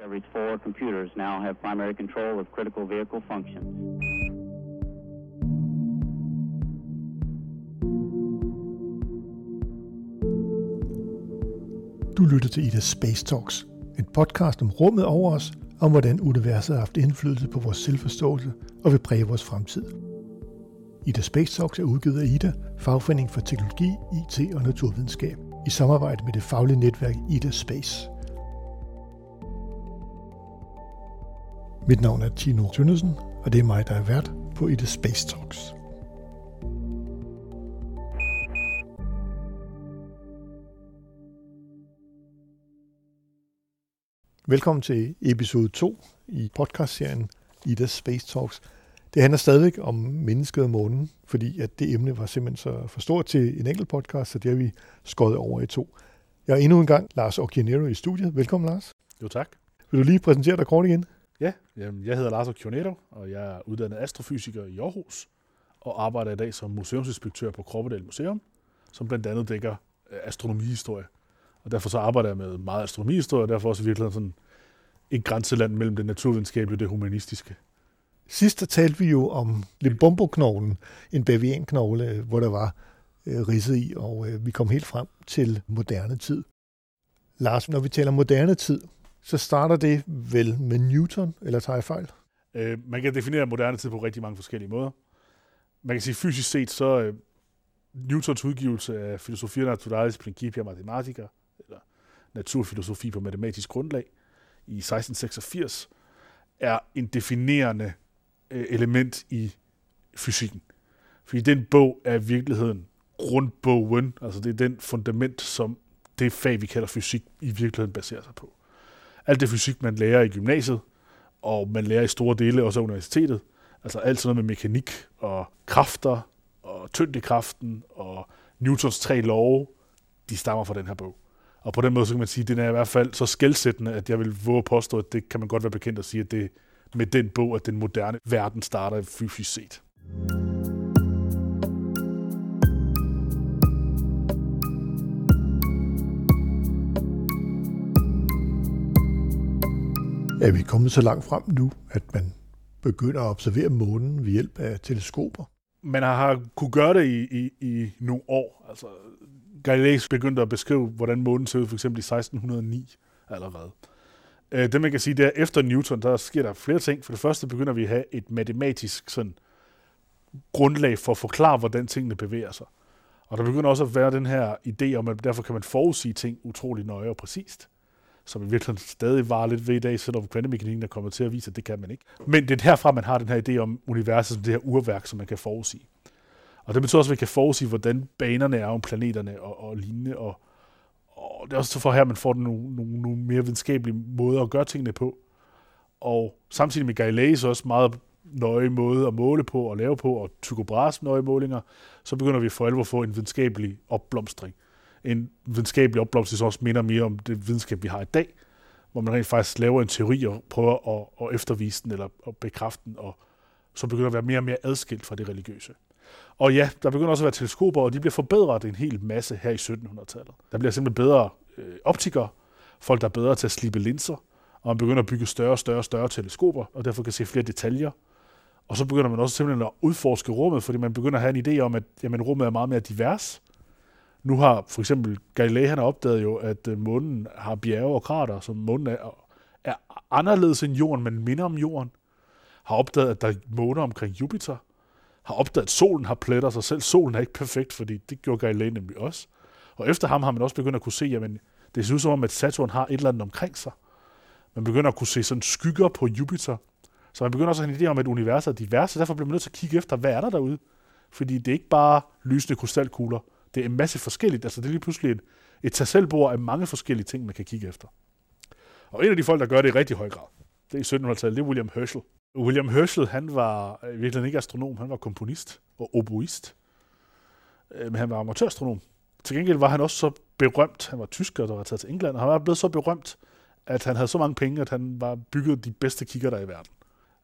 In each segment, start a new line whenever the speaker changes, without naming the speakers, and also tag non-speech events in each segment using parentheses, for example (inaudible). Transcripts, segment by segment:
Discovery's four computers now have primary control of critical vehicle functions.
Du lytter til Ida Space Talks, en podcast om rummet over os, om hvordan universet har haft indflydelse på vores selvforståelse og vil præge vores fremtid. Ida Space Talks er udgivet af Ida, fagforening for teknologi, IT og naturvidenskab, i samarbejde med det faglige netværk Ida Space. Mit navn er Tino Tønnesen, og det er mig, der er vært på Ida Space Talks. Velkommen til episode 2 i podcastserien Ida Space Talks. Det handler stadigvæk om mennesket og månen, fordi at det emne var simpelthen så for stort til en enkelt podcast, så det har vi skåret over i to. Jeg er endnu en gang Lars Occhionero i studiet. Velkommen, Lars.
Jo, tak.
Vil du lige præsentere dig kort igen?
Ja, jamen, jeg hedder Lars Occhionero, og jeg er uddannet astrofysiker i Aarhus, og arbejder i dag som museumsinspektør på Kroppedal Museum, som blandt andet dækker øh, astronomihistorie. Og derfor så arbejder jeg med meget astronomihistorie, og derfor også virkelig sådan et grænseland mellem det naturvidenskabelige og det humanistiske.
Sidst talte vi jo om Limbombo-knoglen, en bavianknogle, øh, hvor der var øh, ridset i, og øh, vi kom helt frem til moderne tid. Lars, når vi taler moderne tid, så starter det vel med Newton, eller tager jeg fejl?
Øh, man kan definere moderne tid på rigtig mange forskellige måder. Man kan sige fysisk set, så øh, Newtons udgivelse af Philosophia Naturalis Principia Mathematica, eller naturfilosofi på matematisk grundlag, i 1686, er en definerende øh, element i fysikken. Fordi den bog er i virkeligheden grundbogen, altså det er den fundament, som det fag, vi kalder fysik, i virkeligheden baserer sig på. Alt det fysik, man lærer i gymnasiet, og man lærer i store dele også af universitetet, altså alt sådan noget med mekanik og kræfter og tyngdekraften og Newtons tre love, de stammer fra den her bog. Og på den måde, så kan man sige, at den er i hvert fald så skældsættende, at jeg vil våge at påstå, at det kan man godt være bekendt at sige, at det med den bog, at den moderne verden starter fysisk set.
Er vi kommet så langt frem nu, at man begynder at observere månen ved hjælp af teleskoper?
Man har kunne gøre det i, i, i nogle år. Altså, Galilei begyndte at beskrive, hvordan månen ser ud for eksempel i 1609 allerede. Øh, det man kan sige, det er, efter Newton, der sker der flere ting. For det første begynder vi at have et matematisk sådan, grundlag for at forklare, hvordan tingene bevæger sig. Og der begynder også at være den her idé om, at derfor kan man forudsige ting utrolig nøje og præcist som i virkeligheden stadig var lidt ved i dag, selvom kvantemekanikken er kommet til at vise, at det kan man ikke. Men det er herfra, man har den her idé om universet som det her urværk, som man kan forudsige. Og det betyder også, at vi kan forudsige, hvordan banerne er om planeterne og, og lignende, og, og det er også for her, man får nogle, nogle, nogle mere videnskabelige måder at gøre tingene på. Og samtidig med Galileis også meget nøje måde at måle på og lave på, og Tycho Brahes nøje målinger, så begynder vi for alvor at få en videnskabelig opblomstring en videnskabelig opblomstring, som også minder mere om det videnskab, vi har i dag, hvor man rent faktisk laver en teori og prøver at, at eftervise den eller at bekræfte den, og så begynder at være mere og mere adskilt fra det religiøse. Og ja, der begynder også at være teleskoper, og de bliver forbedret en hel masse her i 1700-tallet. Der bliver simpelthen bedre øh, optikere, folk der er bedre til at slibe linser, og man begynder at bygge større og større og større teleskoper, og derfor kan se flere detaljer. Og så begynder man også simpelthen at udforske rummet, fordi man begynder at have en idé om, at jamen, rummet er meget mere divers, nu har for eksempel Galilei, han har opdaget jo, at øh, månen har bjerge og krater, som månen er, er anderledes end jorden, men minder om jorden. Har opdaget, at der er måner omkring Jupiter. Har opdaget, at solen har pletter, så selv solen er ikke perfekt, fordi det gjorde Galilei nemlig også. Og efter ham har man også begyndt at kunne se, jamen, det ser ud som om, at Saturn har et eller andet omkring sig. Man begynder at kunne se sådan skygger på Jupiter. Så man begynder også at have en idé om, at universet er divers, og derfor bliver man nødt til at kigge efter, hvad er der derude? Fordi det er ikke bare lysende krystalkugler, det er en masse forskelligt. Altså det er lige pludselig et, et tag af mange forskellige ting, man kan kigge efter. Og en af de folk, der gør det i rigtig høj grad, det er i 1700-tallet, det er William Herschel. William Herschel, han var i virkeligheden ikke astronom, han var komponist og oboist. Øh, men han var amatørastronom. Til gengæld var han også så berømt, han var tysker, der var taget til England, og han var blevet så berømt, at han havde så mange penge, at han var bygget de bedste kigger der i verden.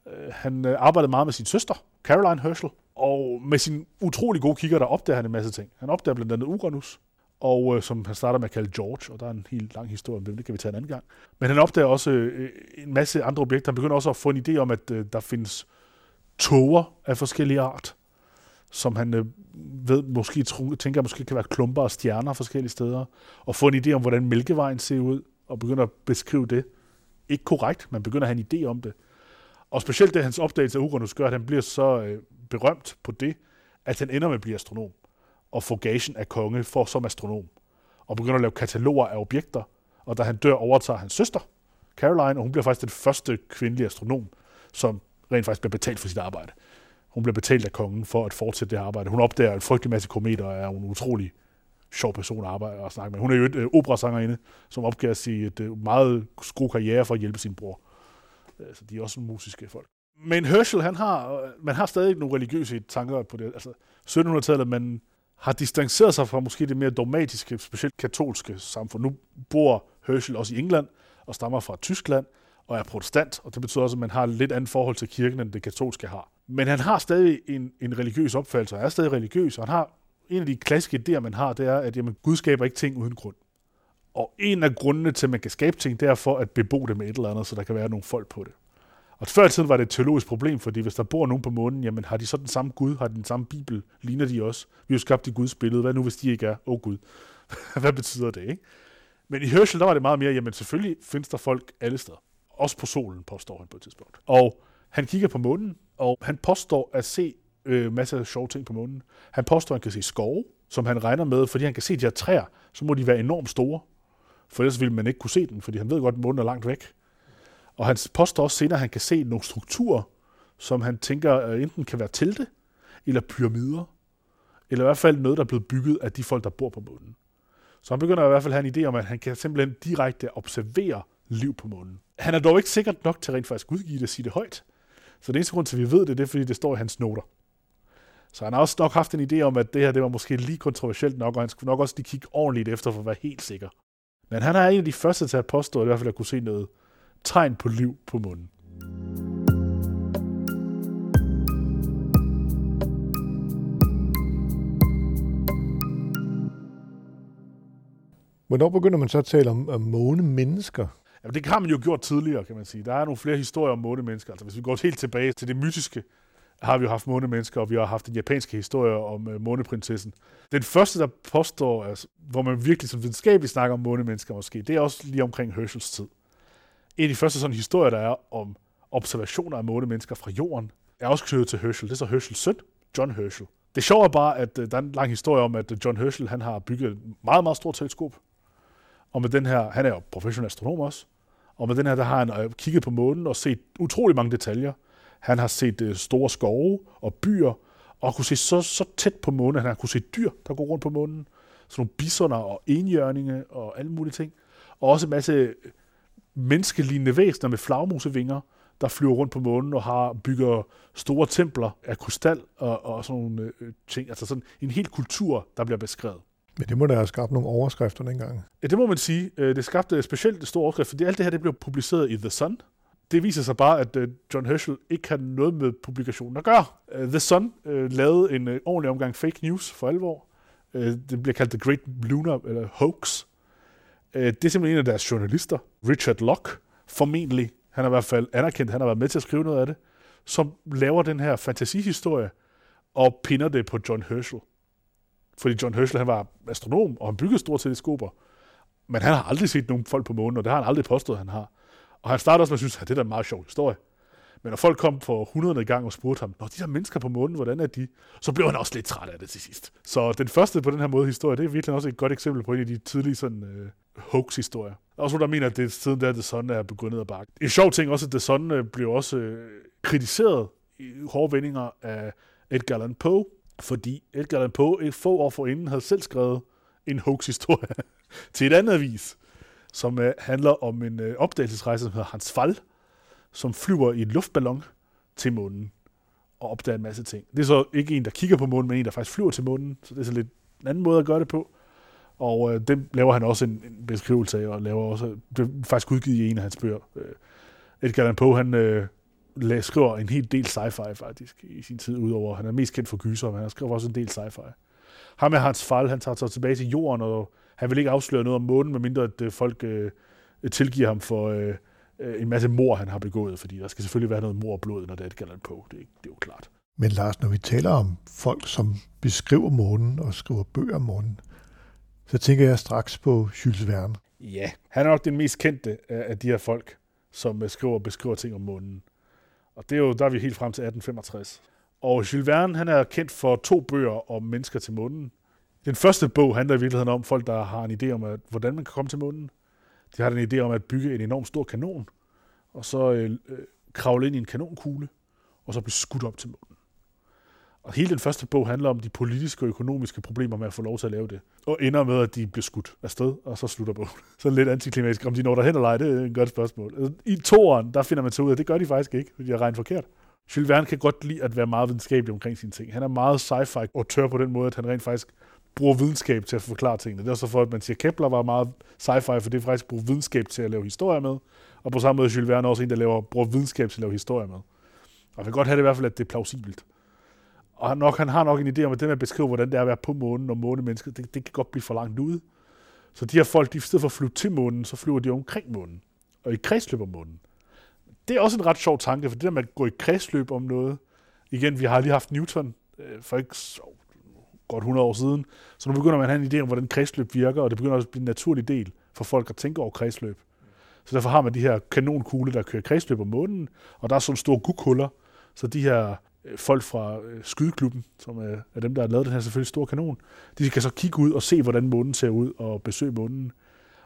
Øh, han øh, arbejdede meget med sin søster, Caroline Herschel, og med sin utrolig gode kigger, der opdager han en masse ting. Han opdager blandt andet Uranus, og øh, som han starter med at kalde George, og der er en helt lang historie om det, det kan vi tage en anden gang. Men han opdager også øh, øh, en masse andre objekter. Han begynder også at få en idé om, at øh, der findes tåger af forskellige art, som han øh, ved, måske tænker, måske kan være klumper og stjerner forskellige steder, og få en idé om, hvordan Mælkevejen ser ud, og begynder at beskrive det. Ikke korrekt, men begynder at have en idé om det. Og specielt det, hans opdagelse af Uranus gør, at han bliver så øh, berømt på det, at han ender med at blive astronom, og få gagen af konge for som astronom, og begynder at lave kataloger af objekter, og da han dør, overtager hans søster, Caroline, og hun bliver faktisk den første kvindelige astronom, som rent faktisk bliver betalt for sit arbejde. Hun bliver betalt af kongen for at fortsætte det arbejde. Hun opdager en frygtelig masse kometer, og er en utrolig sjov person at arbejde og snakke med. Hun er jo et øh, operasangerinde, som opgav sig et øh, meget god karriere for at hjælpe sin bror. Øh, så de er også musiske folk. Men Herschel, han har, øh, man har stadig nogle religiøse tanker på det. Altså 1700-tallet, man har distanceret sig fra måske det mere dogmatiske, specielt katolske samfund. Nu bor Herschel også i England og stammer fra Tyskland og er protestant, og det betyder også, at man har lidt andet forhold til kirken, end det katolske har. Men han har stadig en, en religiøs opfattelse, og er stadig religiøs, og han har en af de klassiske idéer, man har, det er, at jamen, Gud skaber ikke ting uden grund. Og en af grundene til, at man kan skabe ting, det er for at bebo det med et eller andet, så der kan være nogle folk på det. Og før i tiden var det et teologisk problem, fordi hvis der bor nogen på månen, jamen har de så den samme Gud, har de den samme Bibel, ligner de også? Vi har jo skabt i Guds billede, hvad nu hvis de ikke er? Åh oh, Gud, (laughs) hvad betyder det, ikke? Men i Herschel, der var det meget mere, jamen selvfølgelig findes der folk alle steder. Også på solen, påstår han på et tidspunkt. Og han kigger på månen, og han påstår at se øh, masser af sjove ting på månen. Han påstår, at han kan se skove, som han regner med, fordi han kan se de her træer, så må de være enormt store. For ellers ville man ikke kunne se den, fordi han ved godt, at månen er langt væk. Og han påstår også senere, at han kan se nogle strukturer, som han tænker øh, enten kan være telte, eller pyramider, eller i hvert fald noget, der er blevet bygget af de folk, der bor på månen. Så han begynder i hvert fald at have en idé om, at han kan simpelthen direkte observere liv på månen. Han er dog ikke sikkert nok til rent faktisk udgive det og sige det højt. Så det eneste grund til, at vi ved det, det er, fordi det står i hans noter. Så han har også nok haft en idé om, at det her det var måske lige kontroversielt nok, og han skulle nok også lige kigge ordentligt efter for at være helt sikker. Men han er en af de første til at påstå, at i hvert fald at kunne se noget tegn på liv på munden.
Hvornår begynder man så at tale om, om månemennesker?
Jamen, det har man jo gjort tidligere, kan man sige. Der er nogle flere historier om månemennesker. Altså, hvis vi går helt tilbage til det mytiske, har vi jo haft månemennesker, og vi har haft den japanske historie om øh, måneprinsessen. Den første, der påstår, altså, hvor man virkelig som videnskabeligt snakker om månemennesker måske, det er også lige omkring Herschels tid. En af de første sådan historier, der er om observationer af månemennesker fra jorden, er også knyttet til Herschel. Det er så Herschels søn, John Herschel. Det sjove er bare, at øh, der er en lang historie om, at øh, John Herschel han har bygget et meget, meget stort teleskop. Og med den her, han er jo professionel astronom også, og med den her, der har han øh, kigget på månen og set utrolig mange detaljer. Han har set uh, store skove og byer, og kunne se så, så tæt på månen, han har kunne se dyr, der går rundt på månen. Sådan nogle bisoner og enhjørninge og alle mulige ting. Og også en masse menneskelignende væsener med flagmusevinger, der flyver rundt på månen og har bygger store templer af krystal og, og sådan nogle øh, ting. Altså sådan en hel kultur, der bliver beskrevet.
Men det må da have skabt nogle overskrifter dengang.
Ja, det må man sige. Øh, det skabte specielt store overskrifter, fordi alt det her det blev publiceret i The Sun. Det viser sig bare, at øh, John Herschel ikke har noget med publikationen at gøre. Øh, The Sun øh, lavede en øh, ordentlig omgang fake news for alvor. Øh, det bliver kaldt The Great Lunar eller Hoax. Det er simpelthen en af deres journalister, Richard Locke, formentlig, han er i hvert fald anerkendt, han har været med til at skrive noget af det, som laver den her fantasihistorie og pinder det på John Herschel. Fordi John Herschel han var astronom, og han byggede store teleskoper. Men han har aldrig set nogen folk på månen, og det har han aldrig påstået, han har. Og han startede også med at synes, at det er en meget sjov historie. Men når folk kom for 100. gang og spurgte ham, når de der mennesker på månen, hvordan er de? Så blev han også lidt træt af det til sidst. Så den første på den her måde historie, det er virkelig også et godt eksempel på en af de tidlige sådan, øh, hoax-historier. Der er også nogen, der mener, at det er siden der The Sun er begyndt at bakke. En sjov ting også, at The Sun øh, blev også øh, kritiseret i hårde vendinger af Edgar Allan Poe, fordi Edgar Allan Poe et få år forinden havde selv skrevet en hoax-historie (laughs) til et andet avis, som øh, handler om en øh, opdagelsesrejse, som hedder Hans Fall, som flyver i en luftballon til månen og opdager en masse ting. Det er så ikke en, der kigger på månen, men en, der faktisk flyver til månen, så det er så lidt en anden måde at gøre det på. Og øh, det laver han også en, en beskrivelse af, og laver også, det er faktisk udgivet i en af hans bøger. Øh, Edgar Allan Poe, han øh, skriver en hel del sci-fi faktisk i sin tid, udover han er mest kendt for gyser, men han skriver også en del sci-fi. ham med hans fald, han tager sig tilbage til jorden, og han vil ikke afsløre noget om månen, medmindre at øh, folk øh, tilgiver ham for øh, øh, en masse mor, han har begået, fordi der skal selvfølgelig være noget mor og blod, når det er et Allan på. Det, det er jo klart.
Men Lars, når vi taler om folk, som beskriver månen og skriver bøger om månen, så tænker jeg straks på Jules Verne.
Ja, han er nok den mest kendte af de her folk, som øh, skriver og beskriver ting om månen. Og det er jo, der er vi helt frem til 1865. Og Jules Verne, han er kendt for to bøger om mennesker til månen. Den første bog handler i virkeligheden om folk, der har en idé om, at, hvordan man kan komme til månen. De har en idé om at bygge en enorm stor kanon, og så øh, øh, kravle ind i en kanonkugle, og så blive skudt op til månen. Og hele den første bog handler om de politiske og økonomiske problemer med at få lov til at lave det. Og ender med, at de bliver skudt afsted, og så slutter bogen. (laughs) Så lidt antiklimatisk. Om de når derhen eller ej, det er et godt spørgsmål. I toeren, der finder man så ud af, at det gør de faktisk ikke, fordi de har regnet forkert. Jules Verne kan godt lide at være meget videnskabelig omkring sine ting. Han er meget sci-fi og tør på den måde, at han rent faktisk bruger videnskab til at forklare tingene. Det er så for, at man siger, at Kepler var meget sci-fi, for det er faktisk bruger videnskab til at lave historier med. Og på samme måde Jules Verne er også en, der laver, bruger videnskab til at lave historier med. Og jeg kan godt have det i hvert fald, at det er plausibelt. Og han, nok, han har nok en idé om, at den med at beskrive, hvordan det er at være på månen og månemennesker, det, det kan godt blive for langt ude. Så de her folk, de, i stedet for at flyve til månen, så flyver de omkring månen. Og i kredsløb om månen. Det er også en ret sjov tanke, for det der med at gå i kredsløb om noget, igen, vi har lige haft Newton øh, for ikke så godt 100 år siden, så nu begynder man at have en idé om, hvordan kredsløb virker, og det begynder også at blive en naturlig del for folk at tænke over kredsløb. Så derfor har man de her kanonkugle, der kører kredsløb om månen, og der er sådan store gughuller, så de her øh, folk fra øh, skydeklubben, som er, er dem, der har lavet den her selvfølgelig store kanon, de kan så kigge ud og se, hvordan månen ser ud og besøge månen.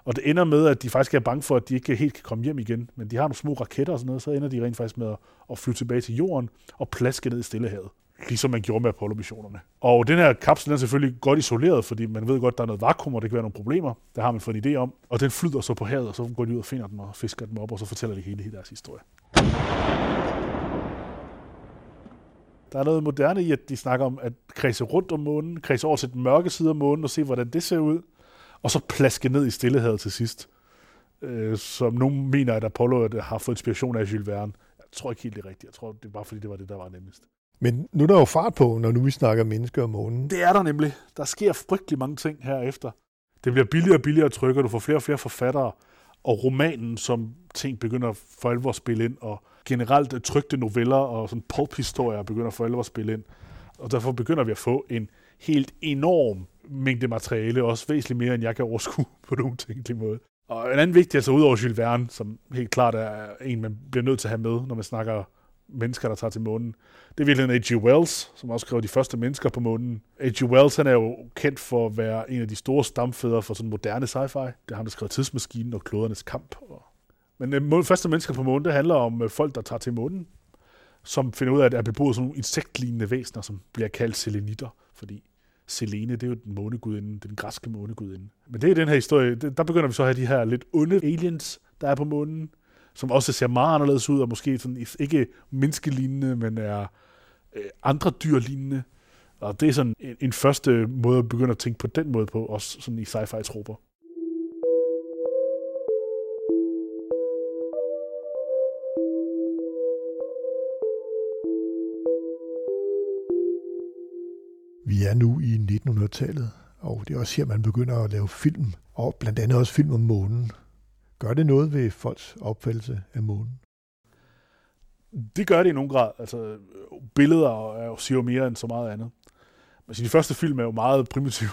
Og det ender med, at de faktisk er bange for, at de ikke helt kan komme hjem igen, men de har nogle små raketter og sådan noget, så ender de rent faktisk med at flyve tilbage til jorden og plaske ned i Stillehavet ligesom man gjorde med Apollo-missionerne. Og den her kapsel er selvfølgelig godt isoleret, fordi man ved godt, at der er noget vakuum, og det kan være nogle problemer. Der har man fået en idé om. Og den flyder så på havet, og så går de ud og finder den og fisker den op, og så fortæller de hele deres historie. Der er noget moderne i, at de snakker om at kredse rundt om månen, kredse over til den mørke side af månen og se, hvordan det ser ud, og så plaske ned i Stillehavet til sidst. Øh, som nogen mener, at Apollo har fået inspiration af Jules Verne. Jeg tror ikke helt det er rigtigt. Jeg tror, det er bare fordi, det var det, der var nemmest.
Men nu er der jo fart på, når nu vi snakker mennesker om månen.
Det er der nemlig. Der sker frygtelig mange ting herefter. Det bliver billigere og billigere at trykke, og du får flere og flere forfattere, og romanen som ting begynder for alvor at spille ind, og generelt øh, trygte noveller og sådan pulp-historier begynder for alvor at spille ind. Og derfor begynder vi at få en helt enorm mængde materiale, også væsentligt mere, end jeg kan overskue (laughs) på nogen tænkelig måde. Og en anden vigtig, altså udover Jules Verne, som helt klart er en, man bliver nødt til at have med, når man snakker mennesker, der tager til månen. Det er virkelig A.G. Wells, som også skrev de første mennesker på månen. A.G. Wells han er jo kendt for at være en af de store stamfædre for sådan moderne sci-fi. Det er ham, der skrev Tidsmaskinen og Klodernes Kamp. Men øh, første mennesker på månen, det handler om øh, folk, der tager til månen, som finder ud af, at der er beboet sådan nogle insektlignende væsener, som bliver kaldt selenitter, fordi Selene, det er jo den månegudinde, den græske månegudinde. Men det er den her historie, der begynder vi så at have de her lidt onde aliens, der er på månen, som også ser meget anderledes ud, og måske sådan, ikke menneskelignende, men er øh, andre dyrlignende. Og det er sådan en, en første måde at begynde at tænke på den måde på, også sådan i sci-fi-tropper.
Vi er nu i 1900-tallet, og det er også her, man begynder at lave film, og blandt andet også film om månen. Gør det noget ved folks opfattelse af månen?
Det gør det i nogen grad. Altså, billeder er jo, siger jo mere end så meget andet. Men de første film er jo meget primitive.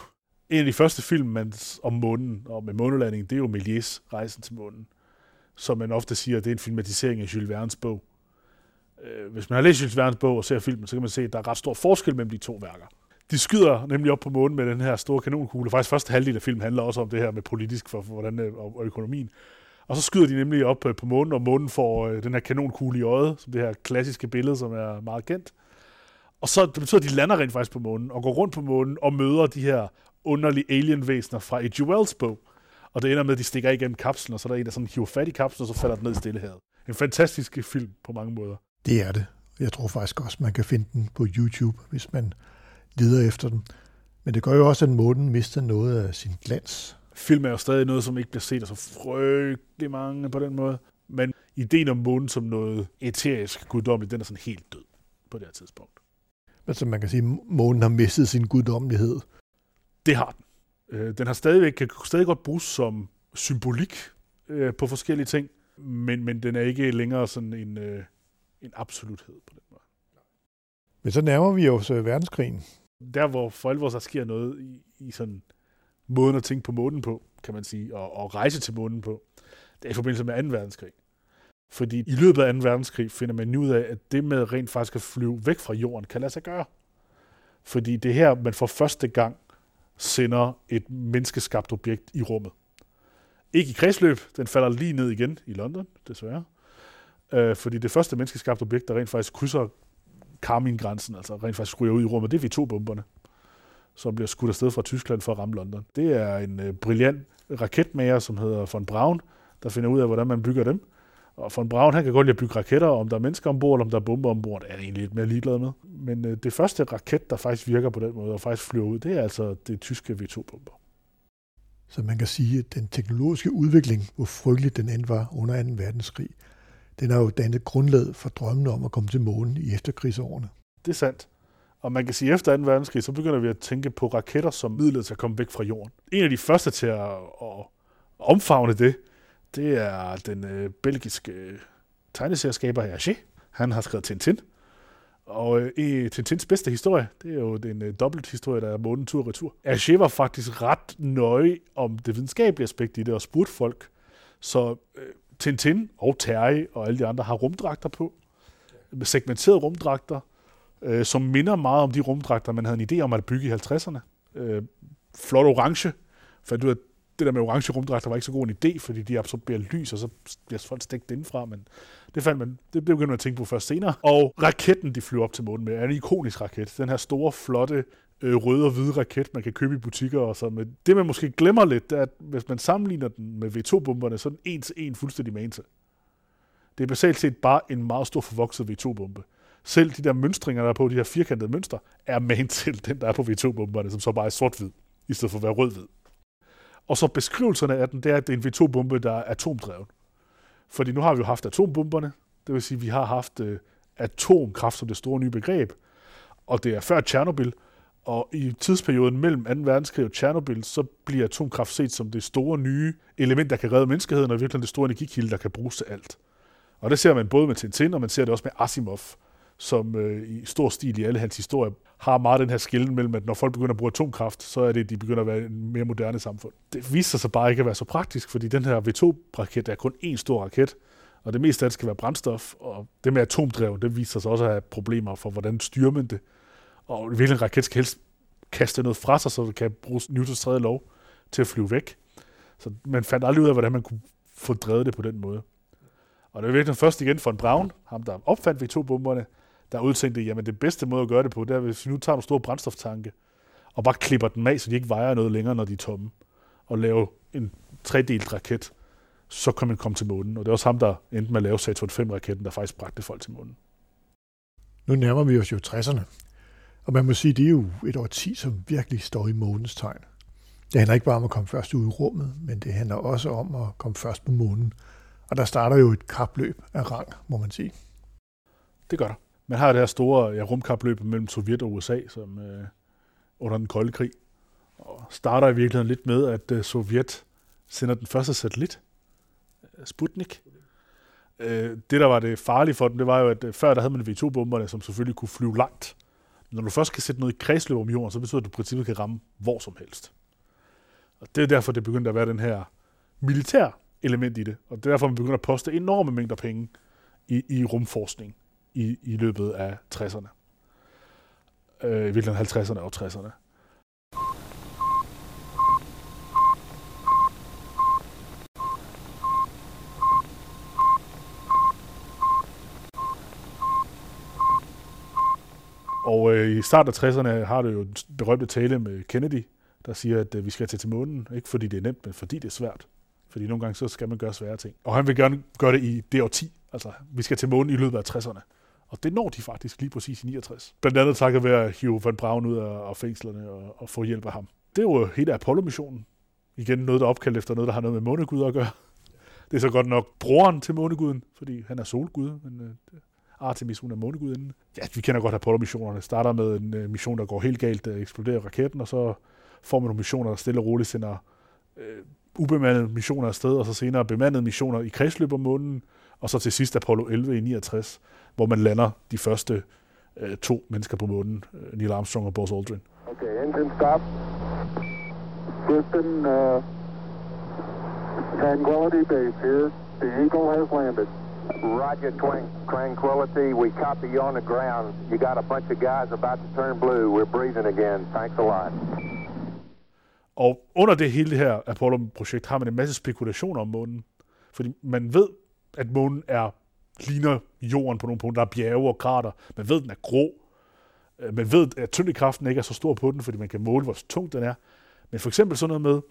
En af de første film man, om månen og med månelanding, det er jo Méliès Rejsen til månen, som man ofte siger, det er en filmatisering af Jules Verne's bog. Øh, hvis man har læst Jules Verne's bog og ser filmen, så kan man se, at der er ret stor forskel mellem de to værker. De skyder nemlig op på månen med den her store kanonkugle. Faktisk første halvdel af filmen handler også om det her med politisk for, for hvordan, og, og økonomien. Og så skyder de nemlig op øh, på månen, og månen får øh, den her kanonkugle i øjet, som det her klassiske billede, som er meget kendt. Og så det betyder, at de lander rent faktisk på månen, og går rundt på månen, og møder de her underlige alienvæsener fra E.G. Wells bog. Og det ender med, at de stikker igennem kapslen, og så er der en, der sådan hiver fat i kapslen, og så falder den ned i stillehavet. En fantastisk film på mange måder.
Det er det. Jeg tror faktisk også, man kan finde den på YouTube, hvis man leder efter den. Men det gør jo også, at månen mister noget af sin glans
film er jo stadig noget, som ikke bliver set af så frygtelig mange på den måde. Men ideen om månen som noget eterisk guddommeligt, den er sådan helt død på det her tidspunkt.
Altså man kan sige, at månen har mistet sin guddommelighed.
Det har den. Øh, den har stadigvæk, kan stadig godt bruges som symbolik øh, på forskellige ting, men, men den er ikke længere sådan en, øh, en absoluthed på den måde.
Men så nærmer vi os øh, verdenskrigen.
Der, hvor for alvor så sker noget i, i sådan måden at tænke på månen på, kan man sige, og, og rejse til månen på, det er i forbindelse med 2. verdenskrig. Fordi i løbet af 2. verdenskrig finder man ud af, at det med rent faktisk at flyve væk fra jorden, kan lade sig gøre. Fordi det er her, man for første gang sender et menneskeskabt objekt i rummet. Ikke i kredsløb, den falder lige ned igen i London, desværre. Øh, fordi det første menneskeskabte objekt, der rent faktisk krydser Karmin-grænsen, altså rent faktisk ryger ud i rummet, det er V2-bomberne, som bliver skudt afsted fra Tyskland for at ramme London. Det er en øh, brilliant raketmager, som hedder von Braun, der finder ud af, hvordan man bygger dem. Og von Braun, han kan godt lide at bygge raketter, om der er mennesker ombord, eller om der er bomber ombord, det er han egentlig lidt mere ligeglad med. Men øh, det første raket, der faktisk virker på den måde, og faktisk flyver ud, det er altså det tyske V2-bomber.
Så man kan sige, at den teknologiske udvikling, hvor frygtelig den end var under 2. verdenskrig, den har jo dannet grundlaget for drømmen om at komme til månen i efterkrigsårene.
Det er sandt. Og man kan sige, at efter 2. verdenskrig, så begynder vi at tænke på raketter som midlet til at komme væk fra jorden. En af de første til at, at omfavne det, det er den øh, belgiske øh, tegneserieskaber Hergé. Han har skrevet Tintin. Og øh, i Tintins bedste historie, det er jo den øh, dobbelt historie, der er månen tur og retur. Hergé var faktisk ret nøje om det videnskabelige aspekt i det, og spurgte folk. Så øh, Tintin og Terry og alle de andre har rumdragter på, med segmenterede rumdragter, øh, som minder meget om de rumdragter, man havde en idé om at bygge i 50'erne. Øh, flot orange, for du at det der med orange rumdragter var ikke så god en idé, fordi de absorberer lys, og så bliver folk stegt indenfra, men det, fandt man, det begyndte man at tænke på først senere. Og raketten, de flyver op til månen med, er en ikonisk raket. Den her store, flotte, øh, røde og hvide raket, man kan købe i butikker og så med. Det, man måske glemmer lidt, det er, at hvis man sammenligner den med V2-bomberne, så er den en til en fuldstændig man til. Det er basalt set bare en meget stor forvokset V2-bombe. Selv de der mønstringer, der er på, de her firkantede mønstre, er man til (laughs) den, der er på V2-bomberne, som så bare er sort-hvid, i stedet for at være rød-hvid. Og så beskrivelserne af den, det er, at det er en V2-bombe, der er atomdrevet. Fordi nu har vi jo haft atombomberne, det vil sige, at vi har haft øh, atomkraft som det store nye begreb, og det er før Tjernobyl, og i tidsperioden mellem 2. verdenskrig og Tjernobyl, så bliver atomkraft set som det store nye element, der kan redde menneskeheden, og virkelig det store energikilde, der kan bruges til alt. Og det ser man både med Tintin, og man ser det også med Asimov, som øh, i stor stil i alle hans historier har meget den her skillen mellem, at når folk begynder at bruge atomkraft, så er det, at de begynder at være en mere moderne samfund. Det viser sig bare ikke at være så praktisk, fordi den her V2-raket er kun én stor raket, og det meste af det skal være brændstof, og det med atomdrev, det viser sig også at have problemer for, hvordan styrer man det. Og hvilken en raket skal helst kaste noget fra sig, så det kan bruges Newtons tredje lov til at flyve væk. Så man fandt aldrig ud af, hvordan man kunne få drevet det på den måde. Og det er virkelig først igen for en Braun, ham der opfandt V2-bomberne, der udtænkte, jamen det bedste måde at gøre det på, det er, hvis vi nu tager en stor brændstoftanke, og bare klipper den af, så de ikke vejer noget længere, når de er tomme, og lave en tredelt raket, så kan man komme til månen. Og det er også ham, der endte med at lave Saturn 5-raketten, der faktisk bragte folk til månen.
Nu nærmer vi os jo 60'erne, og man må sige, det er jo et årti, som virkelig står i månens tegn. Det handler ikke bare om at komme først ud i rummet, men det handler også om at komme først på månen. Og der starter jo et kapløb af rang, må man sige.
Det gør der. Man har det her store ja, rumkapløb mellem Sovjet og USA, som øh, under den kolde krig. Og starter i virkeligheden lidt med, at øh, Sovjet sender den første satellit, øh, Sputnik. Øh, det, der var det farlige for dem, det var jo, at øh, før der havde man V2-bomberne, som selvfølgelig kunne flyve langt. Når du først kan sætte noget i kredsløb om jorden, så betyder det, at du i princippet kan ramme hvor som helst. Og det er derfor, det begyndte at være den her militær element i det. Og det er derfor, man begynder at poste enorme mængder penge i, i rumforskning i, i løbet af 60'erne. Øh, I virkeligheden 50'erne og 60'erne. Og øh, i starten af 60'erne har du jo en berømte tale med Kennedy, der siger, at øh, vi skal til til månen, ikke fordi det er nemt, men fordi det er svært. Fordi nogle gange så skal man gøre svære ting. Og han vil gerne gøre det i det årti. Altså, vi skal til månen i løbet af 60'erne. Og det når de faktisk lige præcis i 69. Blandt andet takket være at hive Van Braun ud af, af fængslerne og, og få hjælp af ham. Det er jo hele Apollo-missionen. Igen noget, der er opkaldt efter noget, der har noget med månegud at gøre. Det er så godt nok broren til måneguden, fordi han er solgud, men øh, Artemis, hun er månegudinden. Ja, vi kender godt Apollo-missionerne. Starter med en øh, mission, der går helt galt, der eksploderer raketten, og så får man nogle missioner, der stille og roligt sender øh, ubemandede missioner afsted, og så senere bemandede missioner i kredsløb om månen, og så til sidst Apollo 11 i 69, hvor man lander de første øh, to mennesker på månen, øh, Neil Armstrong og Buzz Aldrin.
Okay, engine stop. Houston, uh, Tranquility Base here. The Eagle has landed.
Roger, Twang- Tranquility. We copy you on the ground. You got a bunch of guys about to turn blue. We're breathing again. Thanks a lot.
Og under det hele det her Apollo-projekt har man en masse spekulationer om månen. Fordi man ved, at månen er ligner jorden på nogle punkter. Der er bjerge og krater. Man ved, at den er grå. Øh, man ved, at tyngdekraften ikke er så stor på den, fordi man kan måle, hvor tung den er. Men for eksempel sådan noget med,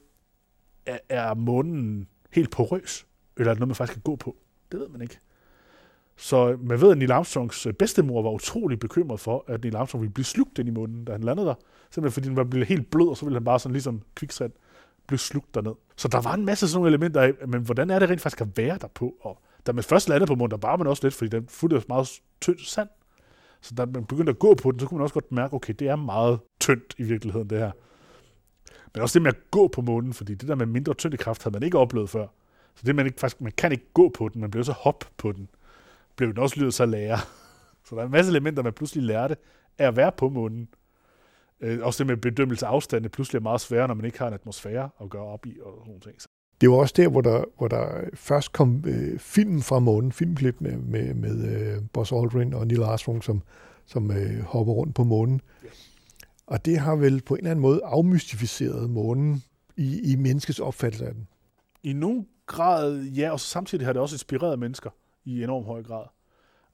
er, er månen helt porøs? Eller er det noget, man faktisk kan gå på? Det ved man ikke. Så man ved, at Neil Armstrongs øh, bedstemor var utrolig bekymret for, at Neil Armstrong ville blive slugt ind i munden, da han landede der. Simpelthen fordi den var blevet helt blød, og så ville han bare sådan ligesom kviksand blive slugt derned. Så der var en masse sådan nogle elementer af, men hvordan er det rent faktisk at være der på? Og da man først landede på munden, der var man også lidt, fordi den fulgte meget tyndt sand. Så da man begyndte at gå på den, så kunne man også godt mærke, okay, det er meget tyndt i virkeligheden, det her. Men også det med at gå på månen, fordi det der med mindre tyngdekraft havde man ikke oplevet før. Så det man ikke faktisk, man kan ikke gå på den, man bliver så hop på den. Blev den også lydet så lære. (laughs) Så der er en masse elementer, man pludselig lærte af at være på månen. Øh, også det med bedømmelse af afstande pludselig er meget sværere, når man ikke har en atmosfære at gøre op i og sådan nogle ting.
Det var også der, hvor der, hvor der først kom øh, film fra månen, filmklip med, med, med øh, Buzz Aldrin og Neil Armstrong, som, som øh, hopper rundt på månen. Og det har vel på en eller anden måde afmystificeret månen i, i menneskets opfattelse af den.
I nogen grad, ja, og samtidig har det også inspireret mennesker i enorm høj grad.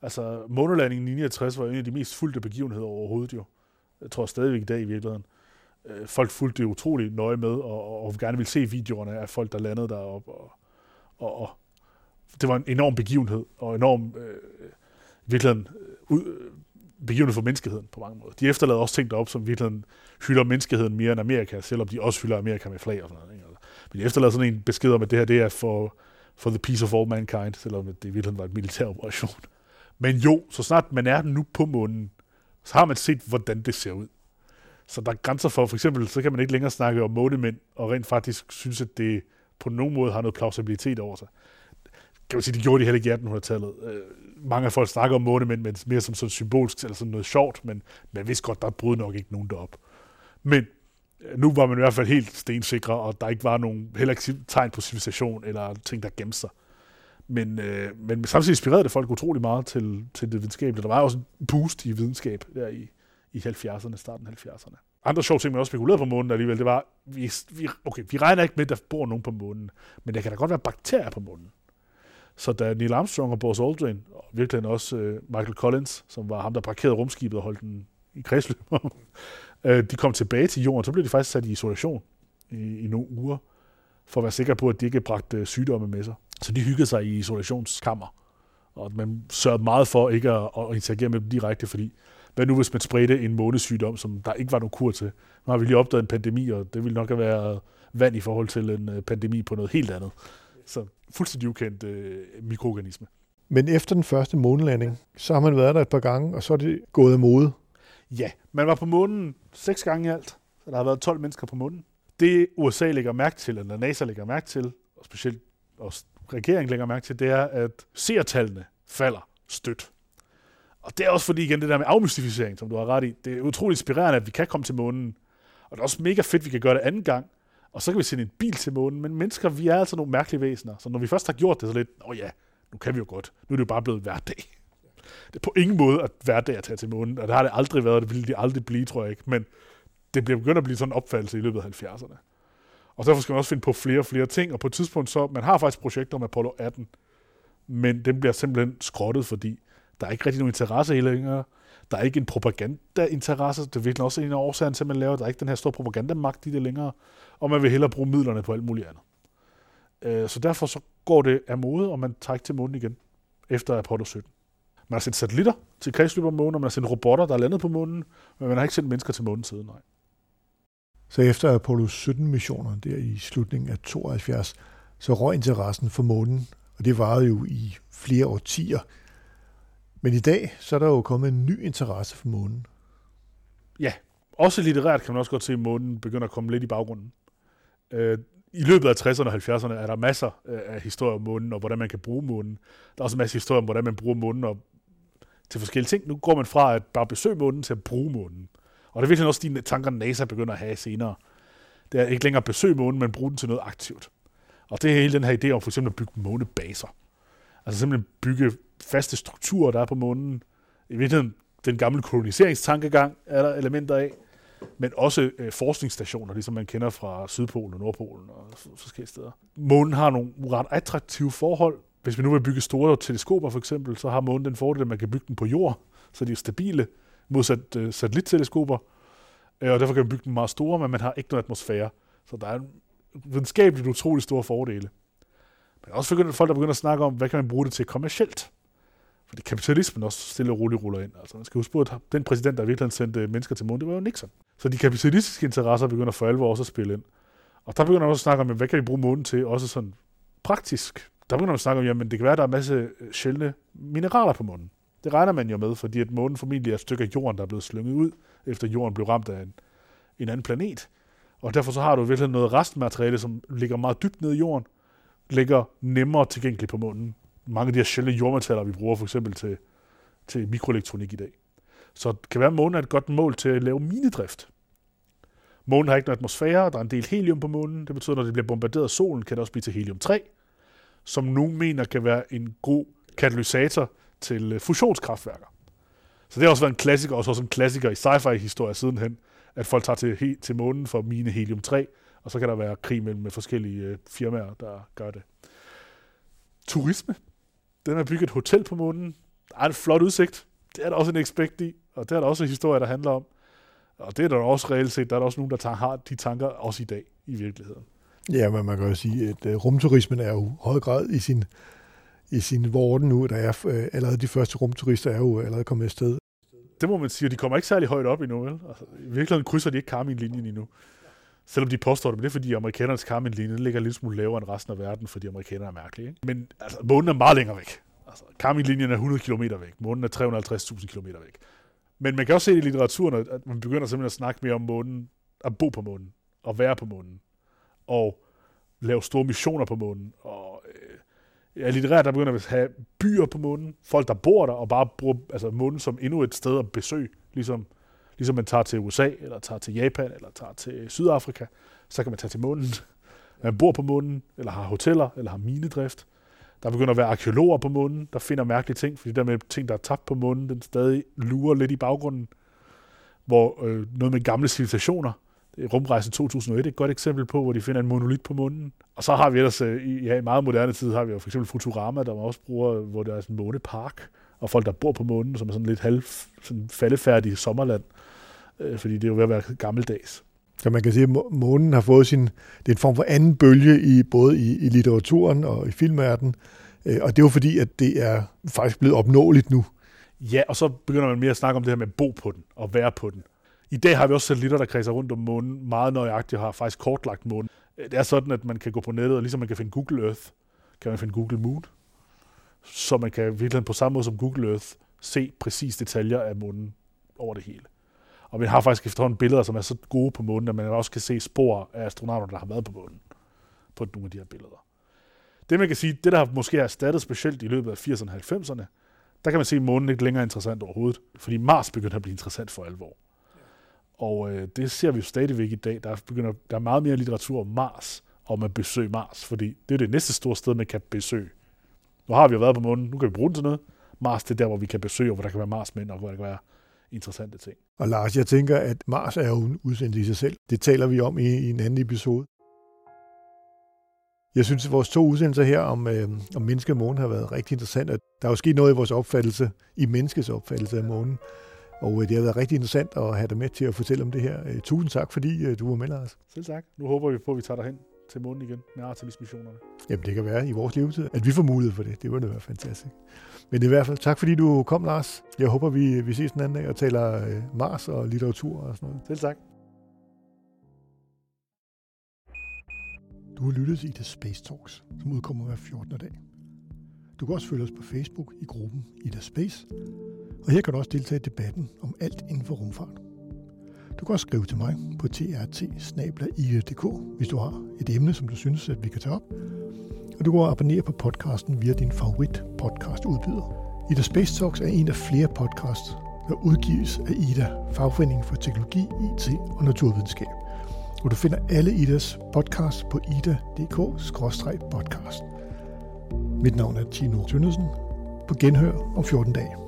Altså, månelandingen i 69 var en af de mest fulgte begivenheder overhovedet jo. Jeg tror stadigvæk i dag i virkeligheden. Øh, folk fulgte det utroligt nøje med, og, og, gerne ville se videoerne af folk, der landede deroppe. Og, og, og det var en enorm begivenhed, og enorm øh, i virkeligheden øh, ud, øh, begivenhed for menneskeheden på mange måder. De efterlader også ting deroppe, som i virkeligheden hylder menneskeheden mere end Amerika, selvom de også hylder Amerika med flag og sådan noget. Ikke? Altså, men de efterlader sådan en besked om, at det her det er for, for the peace of all mankind, selvom det i virkeligheden var en militær operation. Men jo, så snart man er nu på månen, så har man set, hvordan det ser ud. Så der er grænser for, for eksempel, så kan man ikke længere snakke om månemænd, og rent faktisk synes, at det på nogen måde har noget plausibilitet over sig. Kan man sige, det gjorde de heller ikke i 1800-tallet. Øh, mange af folk snakker om månemænd, men mere som sådan symbolsk, eller sådan noget sjovt, men man vidste godt, der brød nok ikke nogen derop. Men nu var man i hvert fald helt stensikre, og der ikke var nogen, heller ikke tegn på civilisation, eller ting, der gemte sig. Men, øh, men samtidig inspirerede det folk utrolig meget til, til det videnskabelige. Der var også en boost i videnskab der i, i 70'erne, starten af 70'erne. Andre sjove ting, man også spekulerede på månen alligevel, det var, vi, vi, okay, vi regner ikke med, at der bor nogen på månen, men der kan da godt være bakterier på månen. Så da Neil Armstrong og Buzz Aldrin, og virkelig også øh, Michael Collins, som var ham, der parkerede rumskibet og holdt den i kredsløb, øh, de kom tilbage til jorden, så blev de faktisk sat i isolation i, i nogle uger, for at være sikker på, at de ikke bragte øh, sygdomme med sig. Så de hyggede sig i isolationskammer, og man sørgede meget for ikke at, at interagere med dem direkte, fordi hvad nu hvis man spredte en månesygdom, som der ikke var nogen kur til? Nu har vi lige opdaget en pandemi, og det ville nok have været vand i forhold til en øh, pandemi på noget helt andet. Så fuldstændig ukendt øh, mikroorganisme.
Men efter den første månelanding, så har man været der et par gange, og så er det gået af mode.
Ja, man var på månen seks gange i alt, så der har været 12 mennesker på månen. Det USA lægger mærke til, eller NASA lægger mærke til, og specielt også regeringen lægger mærke til, det er, at seertallene falder stødt. Og det er også fordi, igen, det der med afmystificering, som du har ret i, det er utroligt inspirerende, at vi kan komme til månen. Og det er også mega fedt, at vi kan gøre det anden gang. Og så kan vi sende en bil til månen. Men mennesker, vi er altså nogle mærkelige væsener. Så når vi først har gjort det, så lidt, åh ja, nu kan vi jo godt. Nu er det jo bare blevet hverdag. Det er på ingen måde at hverdag at tage til månen. Og det har det aldrig været, og det ville det aldrig blive, tror jeg ikke. Men det bliver begyndt at blive sådan en opfattelse i løbet af 70'erne. Og derfor skal man også finde på flere og flere ting. Og på et tidspunkt så, man har faktisk projekter om Apollo 18, men den bliver simpelthen skrottet, fordi der er ikke rigtig nogen interesse i længere. Der er ikke en propaganda-interesse. Det er virkelig også en af årsagerne til, at man laver. Der er ikke den her store propagandamagt i det længere. Og man vil hellere bruge midlerne på alt muligt andet. Øh, så derfor så går det af mode, og man tager ikke til månen igen efter Apollo 17. Man har sendt satellitter til kredsløb om månen, og man har sendt robotter, der er landet på månen, men man har ikke sendt mennesker til månen siden, nej.
Så efter Apollo 17-missioner der i slutningen af 72, så røg interessen for månen, og det varede jo i flere årtier. Men i dag, så er der jo kommet en ny interesse for månen.
Ja, også litterært kan man også godt se, at månen begynder at komme lidt i baggrunden. Øh, I løbet af 60'erne og 70'erne er der masser øh, af historier om månen, og hvordan man kan bruge månen. Der er også en masse historier om, hvordan man bruger månen og til forskellige ting. Nu går man fra at bare besøge månen til at bruge månen. Og det er virkelig også de tanker, NASA begynder at have senere. Det er ikke længere at besøge månen, men bruge den til noget aktivt. Og det er hele den her idé om for eksempel at bygge månebaser. Altså simpelthen bygge faste strukturer, der er på månen. I virkeligheden den gamle koloniseringstankegang er der elementer af, men også øh, forskningsstationer, ligesom man kender fra Sydpolen og Nordpolen og forskellige steder. Månen har nogle ret attraktive forhold. Hvis vi nu vil bygge store teleskoper for eksempel, så har månen den fordel, at man kan bygge dem på jord, så de er stabile, modsat øh, satellitteleskoper. Øh, og derfor kan man bygge dem meget store, men man har ikke noget atmosfære. Så der er videnskabeligt utrolig store fordele. Men også begyndt, folk, der begynder at snakke om, hvad kan man bruge det til kommercielt. Fordi kapitalismen også stille og roligt ruller ind. Altså, man skal huske på, at den præsident, der virkelig sendte øh, mennesker til månen, det var jo Nixon. Så de kapitalistiske interesser begynder for alvor også at spille ind. Og der begynder man også at snakke om, hvad kan vi bruge månen til, også sådan praktisk. Der begynder man at snakke om, jamen det kan være, at der er en masse øh, sjældne mineraler på månen. Det regner man jo med, fordi at månen formentlig er et stykke af jorden, der er blevet slynget ud, efter jorden blev ramt af en, en anden planet. Og derfor så har du virkelig noget restmateriale, som ligger meget dybt nede i jorden, ligger nemmere tilgængeligt på månen. Mange af de her sjældne jordmetaller, vi bruger for eksempel til, til mikroelektronik i dag. Så det kan være, at månen er et godt mål til at lave minedrift. Månen har ikke nogen atmosfære, der er en del helium på månen. Det betyder, at når det bliver bombarderet af solen, kan det også blive til helium-3, som nogen mener kan være en god katalysator til øh, fusionskraftværker. Så det har også været en klassiker, også en klassiker i sci-fi-historie sidenhen, at folk tager til, til månen for mine helium-3, og så kan der være krig mellem øh, forskellige øh, firmaer, der gør det. Turisme. Den har bygget et hotel på månen. Der er en flot udsigt. Det er der også en ekspekt i, og det er der også en historie, der handler om. Og det er der også reelt set, der er der også nogen, der tager, har de tanker også i dag i virkeligheden.
Ja, men man kan jo sige, at øh, rumturismen er jo i høj grad i sin, i sin vorden nu. Der er øh, allerede de første rumturister er jo allerede kommet afsted.
Det må man sige, de kommer ikke særlig højt op endnu, vel? Altså, I virkeligheden krydser de ikke Karmin-linjen endnu. Selvom de påstår det, men det er fordi amerikanernes Karmin-linje ligger lidt smule lavere end resten af verden, fordi amerikanerne er mærkelige. Ikke? Men altså, månen er meget længere væk. Altså, Karmin-linjen er 100 km væk. Månen er 350.000 km væk. Men man kan også se i litteraturen, at man begynder simpelthen at snakke mere om månen, at bo på månen, og være på månen, og lave store missioner på månen. Og øh, ja, litterært, der begynder at have byer på månen, folk, der bor der, og bare bruger altså, månen som endnu et sted at besøge, ligesom, ligesom man tager til USA, eller tager til Japan, eller tager til Sydafrika, så kan man tage til månen. Man bor på månen, eller har hoteller, eller har minedrift. Der begynder at være arkeologer på månen, der finder mærkelige ting, fordi der med ting, der er tabt på månen, den stadig lurer lidt i baggrunden. Hvor øh, noget med gamle civilisationer, er Rumrejse 2001 et godt eksempel på, hvor de finder en monolit på månen. Og så har vi ellers, øh, i, ja, i meget moderne tid, har vi jo for eksempel Futurama, der man også bruger, hvor der er sådan en månepark, og folk, der bor på månen, som er sådan lidt halv sådan faldefærdig sommerland, øh, fordi det er jo ved at være gammeldags.
Så man kan sige, at månen har fået sin, det er en form for anden bølge i både i, i litteraturen og i filmverdenen. Øh, og det er jo fordi, at det er faktisk blevet opnåeligt nu.
Ja, og så begynder man mere at snakke om det her med at bo på den og være på den. I dag har vi også satellitter, der kredser rundt om månen meget nøjagtigt og har faktisk kortlagt månen. Øh, det er sådan, at man kan gå på nettet, og ligesom man kan finde Google Earth, kan man finde Google Moon. Så man kan virkelig på samme måde som Google Earth se præcis detaljer af månen over det hele. Og vi har faktisk efterhånden billeder, som er så gode på månen, at man også kan se spor af astronauter, der har været på månen på nogle af de her billeder. Det man kan sige, det der har måske har erstattet specielt i løbet af 80'erne og 90'erne, der kan man se, at månen ikke længere er interessant overhovedet, fordi Mars begynder at blive interessant for alvor. Og øh, det ser vi jo stadigvæk i dag. Der, begynder, der er meget mere litteratur om Mars, og man besøger Mars, fordi det er det næste store sted, man kan besøge. Nu har vi jo været på månen, nu kan vi bruge den til noget. Mars, det er der, hvor vi kan besøge, og hvor der kan være Marsmænd, og hvor der kan være interessante ting.
Og Lars, jeg tænker, at Mars er jo en udsendelse i sig selv. Det taler vi om i, i en anden episode. Jeg synes, at vores to udsendelser her om, øh, om menneske og månen har været rigtig interessant. Der er jo sket noget i vores opfattelse, i menneskets opfattelse af månen. Og øh, det har været rigtig interessant at have dig med til at fortælle om det her. Øh, tusind tak, fordi øh, du var med, Lars.
Selv tak. Nu håber vi på, at vi tager dig hen til månen igen med Artemis-missionerne.
Jamen, det kan være i vores levetid, at vi får mulighed for det. Det var da være fantastisk. Men i hvert fald, tak fordi du kom, Lars. Jeg håber, vi, vi ses en anden dag og taler Mars og litteratur og sådan noget.
Selv tak.
Du har lyttet til Ida Space Talks, som udkommer hver 14. dag. Du kan også følge os på Facebook i gruppen Ida Space, og her kan du også deltage i debatten om alt inden for rumfart. Du kan også skrive til mig på trt hvis du har et emne, som du synes, at vi kan tage op. Og du kan abonnere på podcasten via din favorit podcast udbyder. Ida Space Talks er en af flere podcasts, der udgives af Ida, Fagforeningen for Teknologi, IT og Naturvidenskab. Og du finder alle Idas podcasts på ida.dk-podcast. Mit navn er Tino Tønnesen. På genhør om 14 dage.